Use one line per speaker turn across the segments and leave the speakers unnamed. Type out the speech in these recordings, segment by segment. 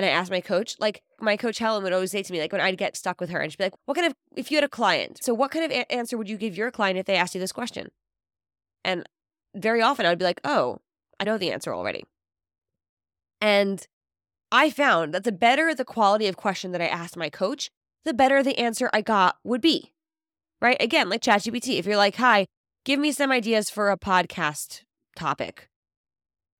and I asked my coach, like my coach Helen would always say to me, like when I'd get stuck with her and she'd be like, what kind of, if you had a client, so what kind of a- answer would you give your client if they asked you this question? And very often I would be like, oh, I know the answer already. And I found that the better the quality of question that I asked my coach, the better the answer I got would be. Right? Again, like ChatGPT, if you're like, hi, give me some ideas for a podcast topic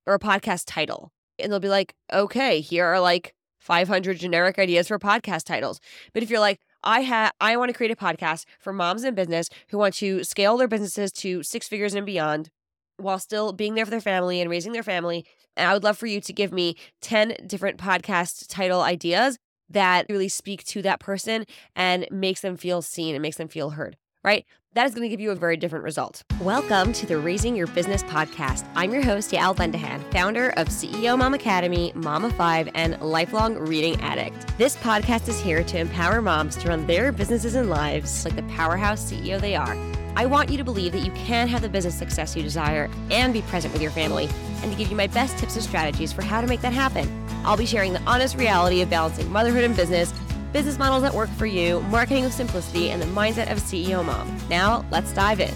or a podcast title. And they'll be like, okay, here are like 500 generic ideas for podcast titles. But if you're like, I have I want to create a podcast for moms in business who want to scale their businesses to six figures and beyond while still being there for their family and raising their family. And I would love for you to give me 10 different podcast title ideas that really speak to that person and makes them feel seen and makes them feel heard, right? That is going to give you a very different result. Welcome to the Raising Your Business podcast. I'm your host, Yael Bendahan, founder of CEO Mom Academy, Mama 5, and lifelong reading addict. This podcast is here to empower moms to run their businesses and lives like the powerhouse CEO they are. I want you to believe that you can have the business success you desire and be present with your family, and to give you my best tips and strategies for how to make that happen. I'll be sharing the honest reality of balancing motherhood and business business models that work for you, marketing with simplicity, and the mindset of a CEO mom. Now, let's dive in.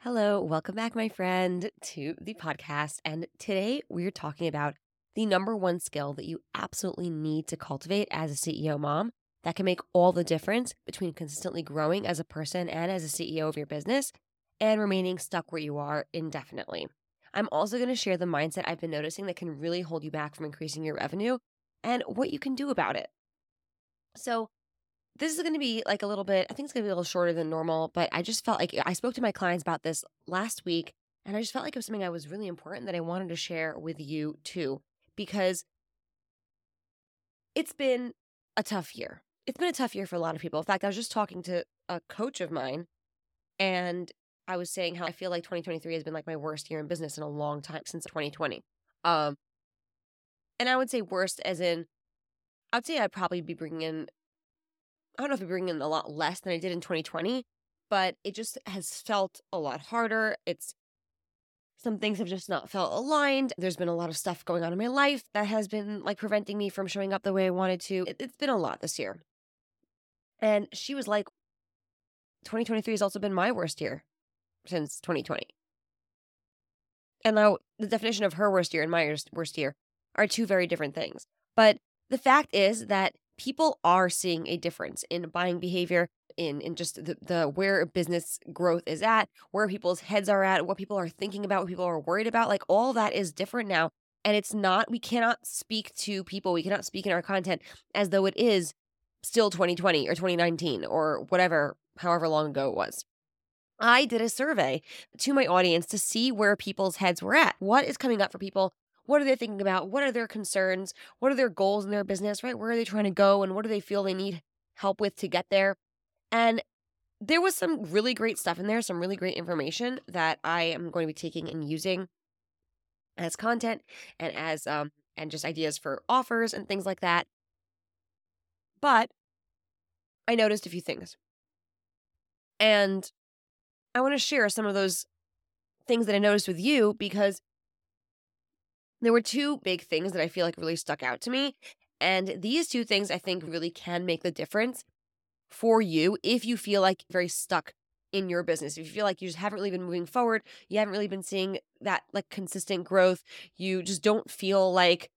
Hello, welcome back, my friend, to the podcast. And today we're talking about the number one skill that you absolutely need to cultivate as a CEO mom that can make all the difference between consistently growing as a person and as a CEO of your business and remaining stuck where you are indefinitely. I'm also going to share the mindset I've been noticing that can really hold you back from increasing your revenue and what you can do about it. So, this is going to be like a little bit, I think it's going to be a little shorter than normal, but I just felt like I spoke to my clients about this last week and I just felt like it was something I was really important that I wanted to share with you too, because it's been a tough year. It's been a tough year for a lot of people. In fact, I was just talking to a coach of mine and I was saying how I feel like 2023 has been like my worst year in business in a long time since 2020. Um, and I would say worst as in, I'd say I'd probably be bringing in, I don't know if I'm bringing in a lot less than I did in 2020, but it just has felt a lot harder. It's some things have just not felt aligned. There's been a lot of stuff going on in my life that has been like preventing me from showing up the way I wanted to. It, it's been a lot this year. And she was like, 2023 has also been my worst year since 2020. And now the definition of her worst year and my worst year are two very different things. But the fact is that people are seeing a difference in buying behavior, in in just the, the where business growth is at, where people's heads are at, what people are thinking about, what people are worried about. Like all that is different now. And it's not, we cannot speak to people, we cannot speak in our content as though it is still 2020 or 2019 or whatever, however long ago it was. I did a survey to my audience to see where people's heads were at. What is coming up for people? What are they thinking about? What are their concerns? What are their goals in their business, right? Where are they trying to go and what do they feel they need help with to get there? And there was some really great stuff in there, some really great information that I am going to be taking and using as content and as um and just ideas for offers and things like that. But I noticed a few things. And I want to share some of those things that I noticed with you because there were two big things that I feel like really stuck out to me. And these two things I think really can make the difference for you if you feel like very stuck in your business. If you feel like you just haven't really been moving forward, you haven't really been seeing that like consistent growth, you just don't feel like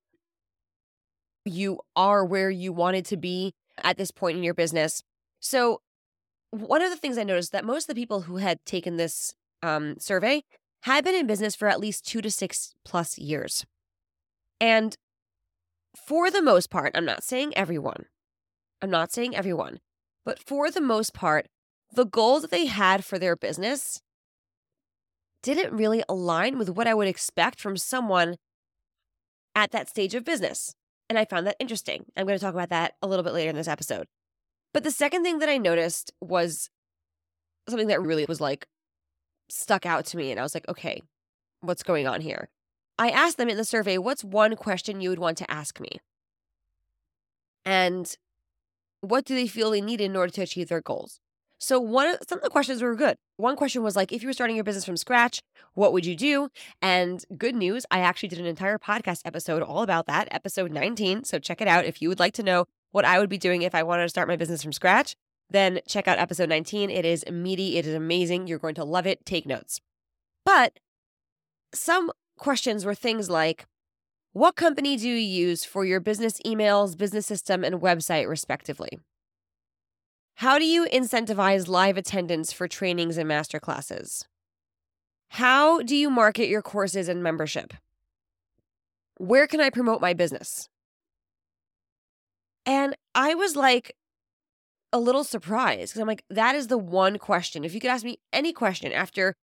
you are where you wanted to be at this point in your business. So, one of the things I noticed that most of the people who had taken this um, survey had been in business for at least two to six plus years. And for the most part, I'm not saying everyone, I'm not saying everyone, but for the most part, the goals that they had for their business didn't really align with what I would expect from someone at that stage of business. And I found that interesting. I'm going to talk about that a little bit later in this episode. But the second thing that I noticed was something that really was like stuck out to me. And I was like, okay, what's going on here? I asked them in the survey, what's one question you would want to ask me? And what do they feel they need in order to achieve their goals? So one of some of the questions were good. One question was like, if you were starting your business from scratch, what would you do? And good news, I actually did an entire podcast episode all about that, episode 19. So check it out if you would like to know what I would be doing if I wanted to start my business from scratch. Then check out episode 19. It is meaty, it is amazing. You're going to love it. Take notes. But some questions were things like, what company do you use for your business emails, business system, and website, respectively? How do you incentivize live attendance for trainings and masterclasses? How do you market your courses and membership? Where can I promote my business? And I was like a little surprised because I'm like, that is the one question. If you could ask me any question after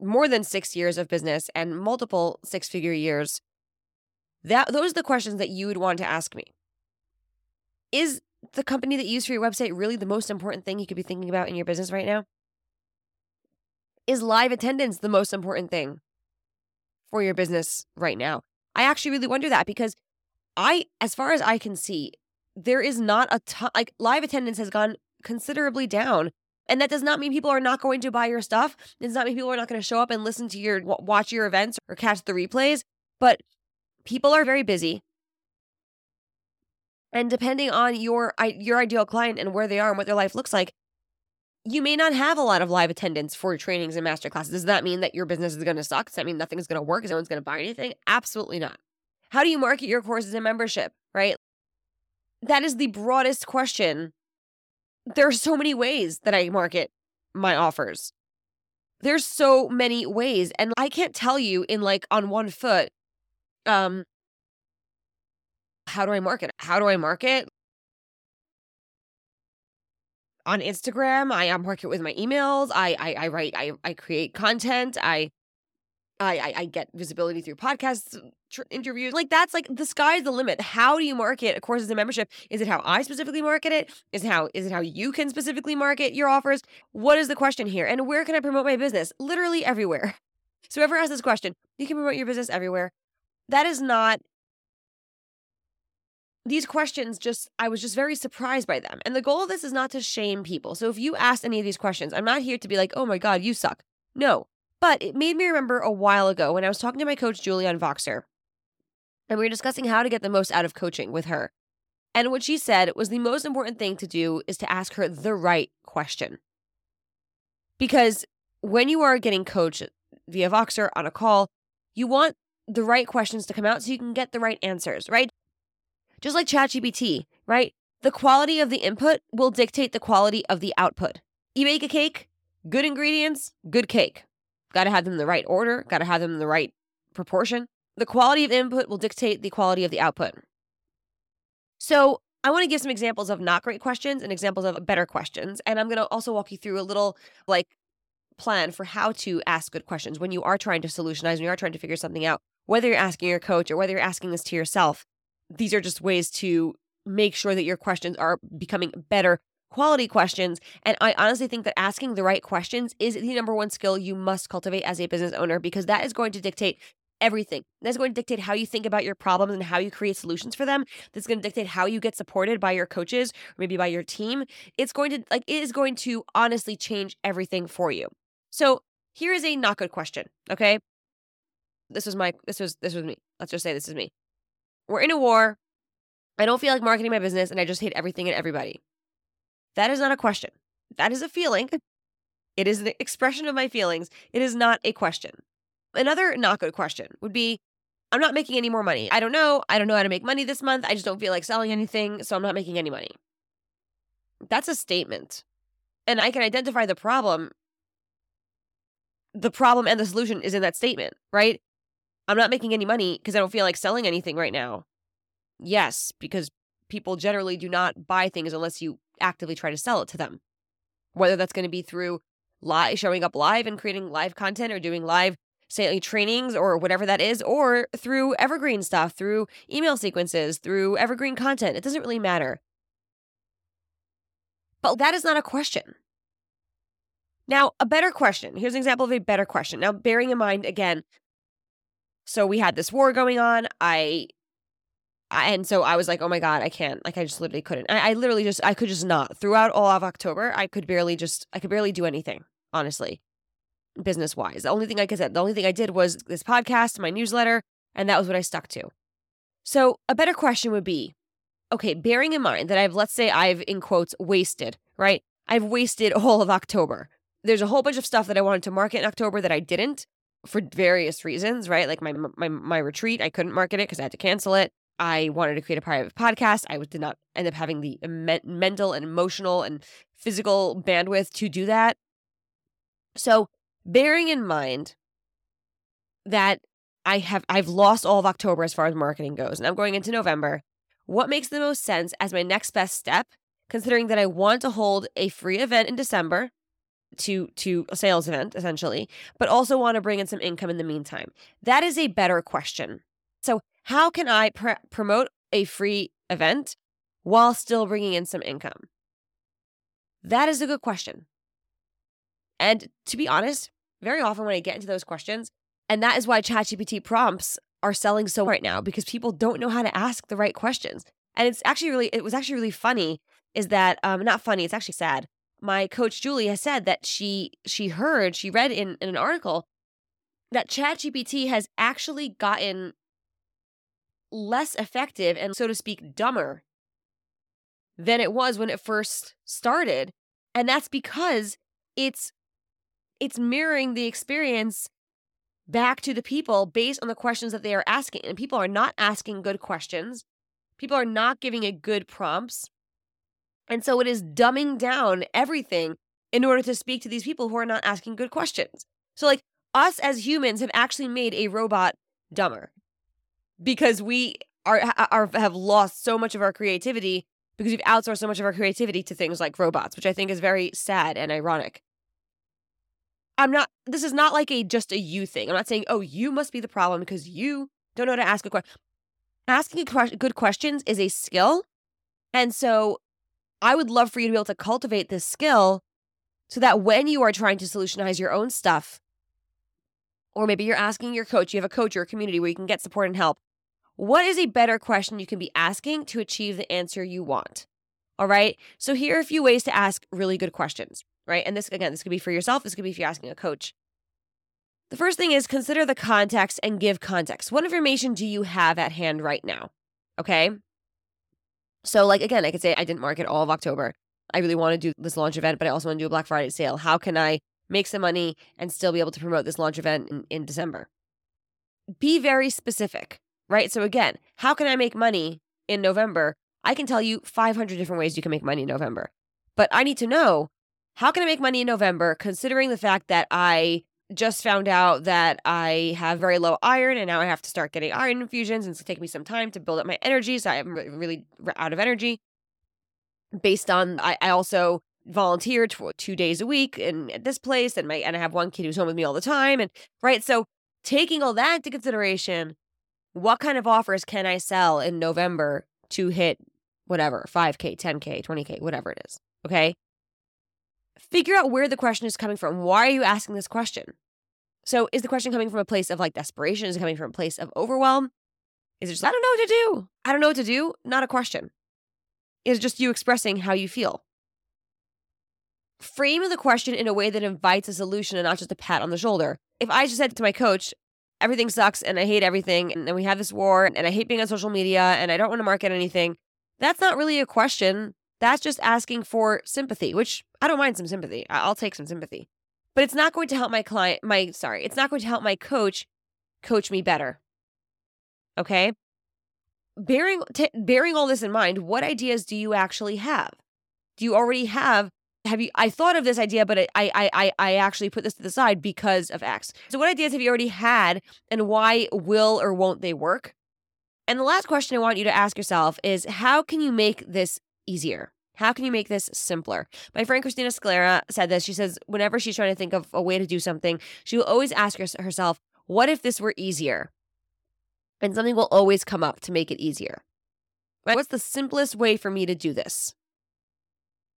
more than six years of business and multiple six figure years, that those are the questions that you would want to ask me. Is the company that you use for your website really the most important thing you could be thinking about in your business right now? Is live attendance the most important thing for your business right now? I actually really wonder that because I, as far as I can see, there is not a ton, like live attendance has gone considerably down. And that does not mean people are not going to buy your stuff. It does not mean people are not going to show up and listen to your, watch your events or catch the replays. But people are very busy. And depending on your your ideal client and where they are and what their life looks like, you may not have a lot of live attendance for trainings and masterclasses. Does that mean that your business is going to suck? Does that mean nothing is going to work? Is no one's going to buy anything? Absolutely not. How do you market your courses and membership, right? That is the broadest question. There are so many ways that I market my offers. There's so many ways and I can't tell you in like on one foot um how do I market? How do I market? On Instagram, I market with my emails. I I, I write. I I create content. I I I get visibility through podcasts, tr- interviews. Like that's like the sky's the limit. How do you market a course as a membership? Is it how I specifically market it? Is it how is it how you can specifically market your offers? What is the question here? And where can I promote my business? Literally everywhere. So whoever asks this question, you can promote your business everywhere. That is not these questions just I was just very surprised by them. And the goal of this is not to shame people. So if you ask any of these questions, I'm not here to be like, "Oh my god, you suck." No. But it made me remember a while ago when I was talking to my coach Julianne Voxer. And we were discussing how to get the most out of coaching with her. And what she said was the most important thing to do is to ask her the right question. Because when you are getting coached via Voxer on a call, you want the right questions to come out so you can get the right answers, right? Just like ChatGPT, right? The quality of the input will dictate the quality of the output. You make a cake, good ingredients, good cake. Got to have them in the right order, got to have them in the right proportion. The quality of input will dictate the quality of the output. So, I want to give some examples of not great questions and examples of better questions. And I'm going to also walk you through a little like plan for how to ask good questions when you are trying to solutionize, when you are trying to figure something out, whether you're asking your coach or whether you're asking this to yourself these are just ways to make sure that your questions are becoming better quality questions. And I honestly think that asking the right questions is the number one skill you must cultivate as a business owner because that is going to dictate everything. That's going to dictate how you think about your problems and how you create solutions for them. That's going to dictate how you get supported by your coaches or maybe by your team. It's going to like it is going to honestly change everything for you. So, here is a not good question, okay? This was my this was this was me. Let's just say this is me. We're in a war. I don't feel like marketing my business and I just hate everything and everybody. That is not a question. That is a feeling. Hm. It is the expression of my feelings. It is not a question. Another not good question would be I'm not making any more money. I don't know. I don't know how to make money this month. I just don't feel like selling anything, so I'm not making any money. That's a statement. And I can identify the problem. The problem and the solution is in that statement, right? I'm not making any money because I don't feel like selling anything right now. Yes, because people generally do not buy things unless you actively try to sell it to them. Whether that's going to be through live showing up live and creating live content or doing live say trainings or whatever that is or through evergreen stuff, through email sequences, through evergreen content. It doesn't really matter. But that is not a question. Now, a better question. Here's an example of a better question. Now, bearing in mind, again, so we had this war going on. I and so I was like, oh my God, I can't. Like, I just literally couldn't. I, I literally just, I could just not. Throughout all of October, I could barely just, I could barely do anything, honestly, business wise. The only thing, I said, the only thing I did was this podcast, my newsletter, and that was what I stuck to. So a better question would be okay, bearing in mind that I've, let's say I've, in quotes, wasted, right? I've wasted all of October. There's a whole bunch of stuff that I wanted to market in October that I didn't for various reasons, right? Like my my my retreat, I couldn't market it because I had to cancel it. I wanted to create a private podcast. I did not end up having the mental and emotional and physical bandwidth to do that. So, bearing in mind that I have I've lost all of October as far as marketing goes, and I'm going into November. What makes the most sense as my next best step, considering that I want to hold a free event in December to to a sales event essentially, but also want to bring in some income in the meantime? That is a better question. So, how can I pr- promote a free event while still bringing in some income? That is a good question. And to be honest, very often when I get into those questions, and that is why ChatGPT prompts are selling so right now because people don't know how to ask the right questions. And it's actually really, it was actually really funny. Is that um, not funny? It's actually sad. My coach Julie has said that she she heard she read in, in an article that ChatGPT has actually gotten less effective and, so to speak, dumber than it was when it first started. And that's because it's it's mirroring the experience back to the people based on the questions that they are asking. And people are not asking good questions. People are not giving it good prompts. And so it is dumbing down everything in order to speak to these people who are not asking good questions. So, like, us as humans have actually made a robot dumber because we are, are have lost so much of our creativity because we've outsourced so much of our creativity to things like robots, which I think is very sad and ironic. I'm not this is not like a just a you thing. I'm not saying, "Oh, you must be the problem because you don't know how to ask a question." Asking good questions is a skill. And so I would love for you to be able to cultivate this skill so that when you are trying to solutionize your own stuff, or maybe you're asking your coach, you have a coach or a community where you can get support and help. What is a better question you can be asking to achieve the answer you want? All right. So, here are a few ways to ask really good questions, right? And this, again, this could be for yourself, this could be if you're asking a coach. The first thing is consider the context and give context. What information do you have at hand right now? Okay. So, like, again, I could say I didn't market all of October. I really want to do this launch event, but I also want to do a Black Friday sale. How can I make some money and still be able to promote this launch event in, in December? Be very specific right? So again, how can I make money in November? I can tell you 500 different ways you can make money in November. But I need to know how can I make money in November considering the fact that I just found out that I have very low iron and now I have to start getting iron infusions and it's taking me some time to build up my energy. So I'm really out of energy. Based on, I, I also volunteer for two days a week in at this place and my and I have one kid who's home with me all the time. And right. So taking all that into consideration, what kind of offers can I sell in November to hit whatever, 5K, 10K, 20K, whatever it is. Okay. Figure out where the question is coming from. Why are you asking this question? So, is the question coming from a place of like desperation? Is it coming from a place of overwhelm? Is it just, I don't know what to do? I don't know what to do? Not a question. Is just you expressing how you feel. Frame the question in a way that invites a solution and not just a pat on the shoulder. If I just said to my coach, everything sucks and I hate everything and then we have this war and I hate being on social media and I don't want to market anything. That's not really a question. That's just asking for sympathy, which I don't mind some sympathy. I'll take some sympathy. But it's not going to help my client, my, sorry, it's not going to help my coach coach me better. Okay? Bearing, t- bearing all this in mind, what ideas do you actually have? Do you already have have you i thought of this idea but I, I i i actually put this to the side because of x. So what ideas have you already had and why will or won't they work? And the last question i want you to ask yourself is how can you make this easier? How can you make this simpler? My friend Christina Scalera said this. She says whenever she's trying to think of a way to do something she will always ask herself what if this were easier? And something will always come up to make it easier. What's the simplest way for me to do this?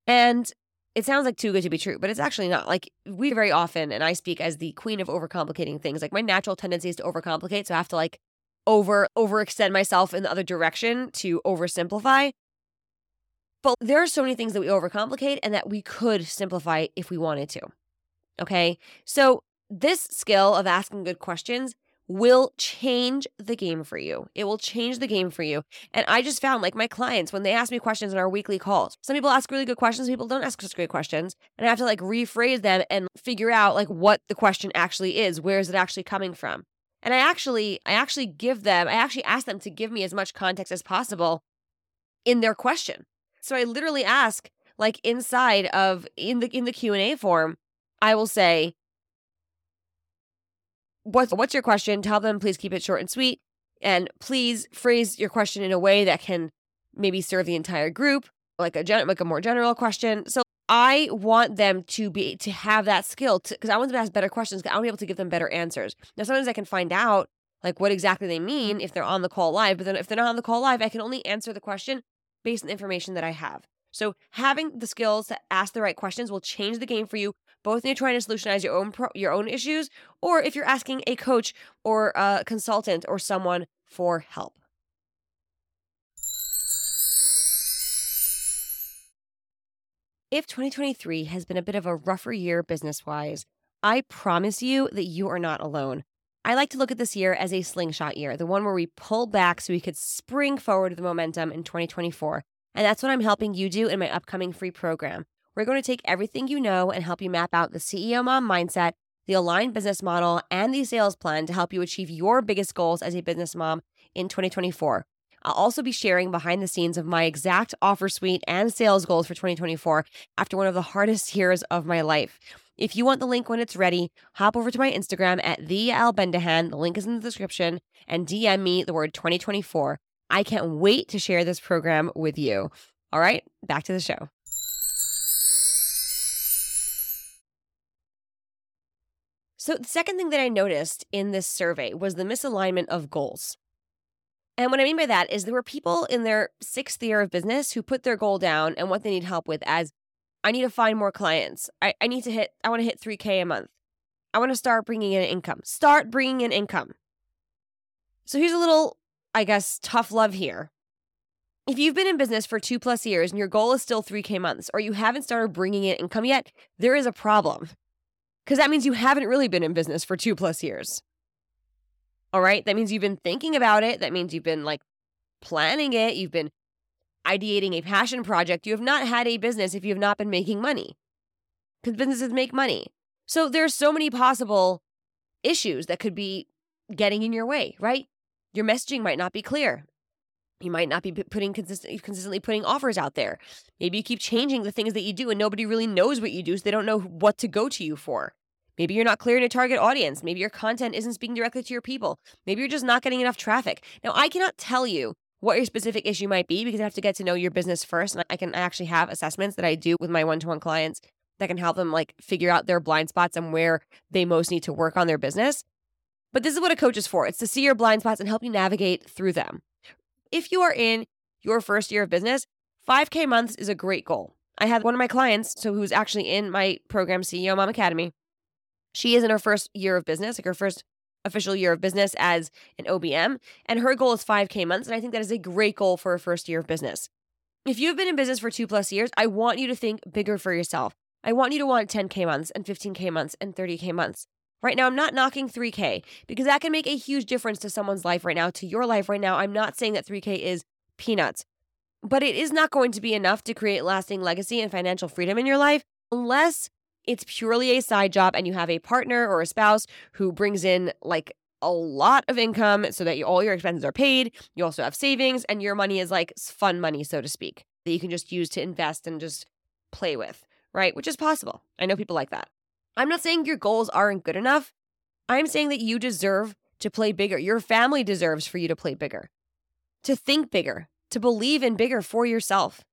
And it sounds like too good to be true, but it's actually not. Like we very often, and I speak as the queen of overcomplicating things. Like my natural tendency is to overcomplicate, so I have to like over overextend myself in the other direction to oversimplify. But there are so many things that we overcomplicate and that we could simplify if we wanted to. Okay? So, this skill of asking good questions will change the game for you. It will change the game for you. And I just found like my clients, when they ask me questions in our weekly calls, some people ask really good questions, people don't ask such great questions. And I have to like rephrase them and figure out like what the question actually is. Where is it actually coming from? And I actually, I actually give them, I actually ask them to give me as much context as possible in their question. So I literally ask, like inside of in the in the Q&A form, I will say, what's what's your question? Tell them please keep it short and sweet. And please phrase your question in a way that can maybe serve the entire group, like a gen- like a more general question. So I want them to be to have that skill because I want them to ask better questions. I want to be able to give them better answers. Now, sometimes I can find out like what exactly they mean if they're on the call live, but then if they're not on the call live, I can only answer the question based on the information that I have. So having the skills to ask the right questions will change the game for you, both you're trying to solutionize your own pro- your own issues, or if you're asking a coach or a consultant or someone for help. If 2023 has been a bit of a rougher year business wise, I promise you that you are not alone. I like to look at this year as a slingshot year, the one where we pull back so we could spring forward with momentum in 2024. And that's what I'm helping you do in my upcoming free program. We're going to take everything you know and help you map out the CEO mom mindset, the aligned business model, and the sales plan to help you achieve your biggest goals as a business mom in 2024. I'll also be sharing behind the scenes of my exact offer suite and sales goals for 2024 after one of the hardest years of my life. If you want the link when it's ready, hop over to my Instagram at the Yael Bendahan. The link is in the description and DM me the word 2024. I can't wait to share this program with you. All right, back to the show. So, the second thing that I noticed in this survey was the misalignment of goals. And what I mean by that is there were people in their sixth year of business who put their goal down and what they need help with as I need to find more clients. I, I need to hit, I want to hit 3K a month. I want to start bringing in income. Start bringing in income. So here's a little, I guess, tough love here. If you've been in business for two plus years and your goal is still 3K months or you haven't started bringing in income yet, there is a problem. Because that means you haven't really been in business for two plus years. All right. That means you've been thinking about it. That means you've been like planning it. You've been ideating a passion project. You have not had a business if you have not been making money because businesses make money. So there's so many possible issues that could be getting in your way, right? Your messaging might not be clear. You might not be putting consistently consistently putting offers out there. Maybe you keep changing the things that you do and nobody really knows what you do, so they don't know what to go to you for. Maybe you're not clear in a target audience. Maybe your content isn't speaking directly to your people. Maybe you're just not getting enough traffic. Now, I cannot tell you what your specific issue might be because I have to get to know your business first. And I can actually have assessments that I do with my one to one clients that can help them like figure out their blind spots and where they most need to work on their business. But this is what a coach is for it's to see your blind spots and help you navigate through them. If you are in your first year of business, 5K months is a great goal. I had one of my clients, so who's actually in my program, CEO Mom Academy. She is in her first year of business, like her first official year of business as an OBM, and her goal is 5K months. And I think that is a great goal for a first year of business. If you've been in business for two plus years, I want you to think bigger for yourself. I want you to want 10K months and 15K months and 30K months. Right now, I'm not knocking 3K because that can make a huge difference to someone's life right now, to your life right now. I'm not saying that 3K is peanuts, but it is not going to be enough to create lasting legacy and financial freedom in your life unless it's purely a side job and you have a partner or a spouse who brings in like a lot of income so that you, all your expenses are paid. You also have savings and your money is like fun money, so to speak, that you can just use to invest and just play with, right? Which is possible. I know people like that. I'm not saying your goals aren't good enough. I'm saying that you deserve to play bigger. Your family deserves for you to play bigger, to think bigger, to believe in bigger for yourself.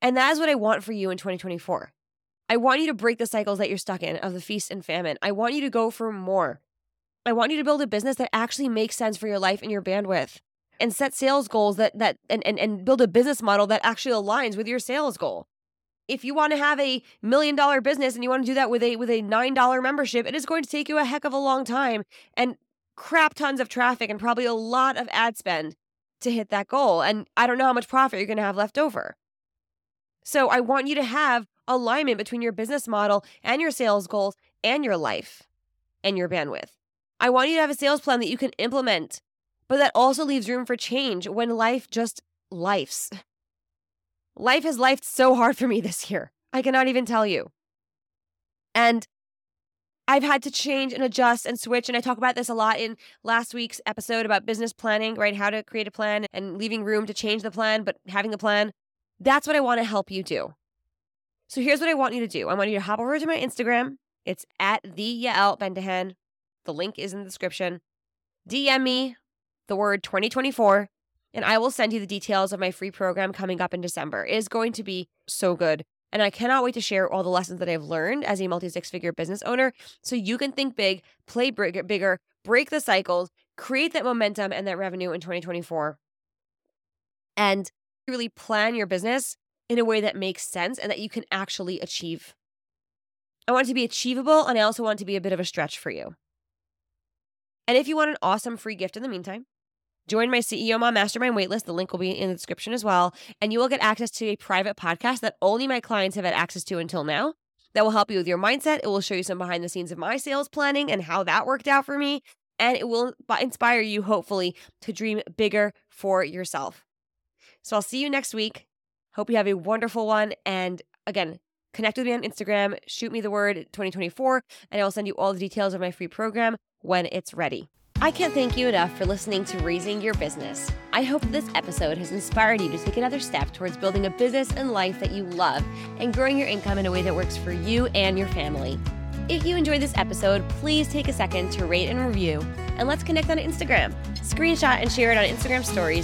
And that is what I want for you in 2024. I want you to break the cycles that you're stuck in of the feast and famine. I want you to go for more. I want you to build a business that actually makes sense for your life and your bandwidth and set sales goals that that and and, and build a business model that actually aligns with your sales goal. If you want to have a million dollar business and you want to do that with a with a $9 membership, it is going to take you a heck of a long time and crap tons of traffic and probably a lot of ad spend to hit that goal. And I don't know how much profit you're going to have left over. So I want you to have alignment between your business model and your sales goals and your life and your bandwidth. I want you to have a sales plan that you can implement, but that also leaves room for change when life just lifes. Life has lifed so hard for me this year. I cannot even tell you. And I've had to change and adjust and switch. And I talk about this a lot in last week's episode about business planning, right? How to create a plan and leaving room to change the plan, but having the plan. That's what I want to help you do. So here's what I want you to do I want you to hop over to my Instagram. It's at the Yael Bendahan. The link is in the description. DM me the word 2024, and I will send you the details of my free program coming up in December. It is going to be so good. And I cannot wait to share all the lessons that I've learned as a multi six figure business owner so you can think big, play bigger, break the cycles, create that momentum and that revenue in 2024, and really plan your business in a way that makes sense and that you can actually achieve. I want it to be achievable, and I also want it to be a bit of a stretch for you. And if you want an awesome free gift in the meantime, Join my CEO Mom Mastermind waitlist. The link will be in the description as well. And you will get access to a private podcast that only my clients have had access to until now. That will help you with your mindset. It will show you some behind the scenes of my sales planning and how that worked out for me. And it will inspire you, hopefully, to dream bigger for yourself. So I'll see you next week. Hope you have a wonderful one. And again, connect with me on Instagram, shoot me the word 2024, and I will send you all the details of my free program when it's ready. I can't thank you enough for listening to Raising Your Business. I hope this episode has inspired you to take another step towards building a business and life that you love and growing your income in a way that works for you and your family. If you enjoyed this episode, please take a second to rate and review, and let's connect on Instagram. Screenshot and share it on Instagram stories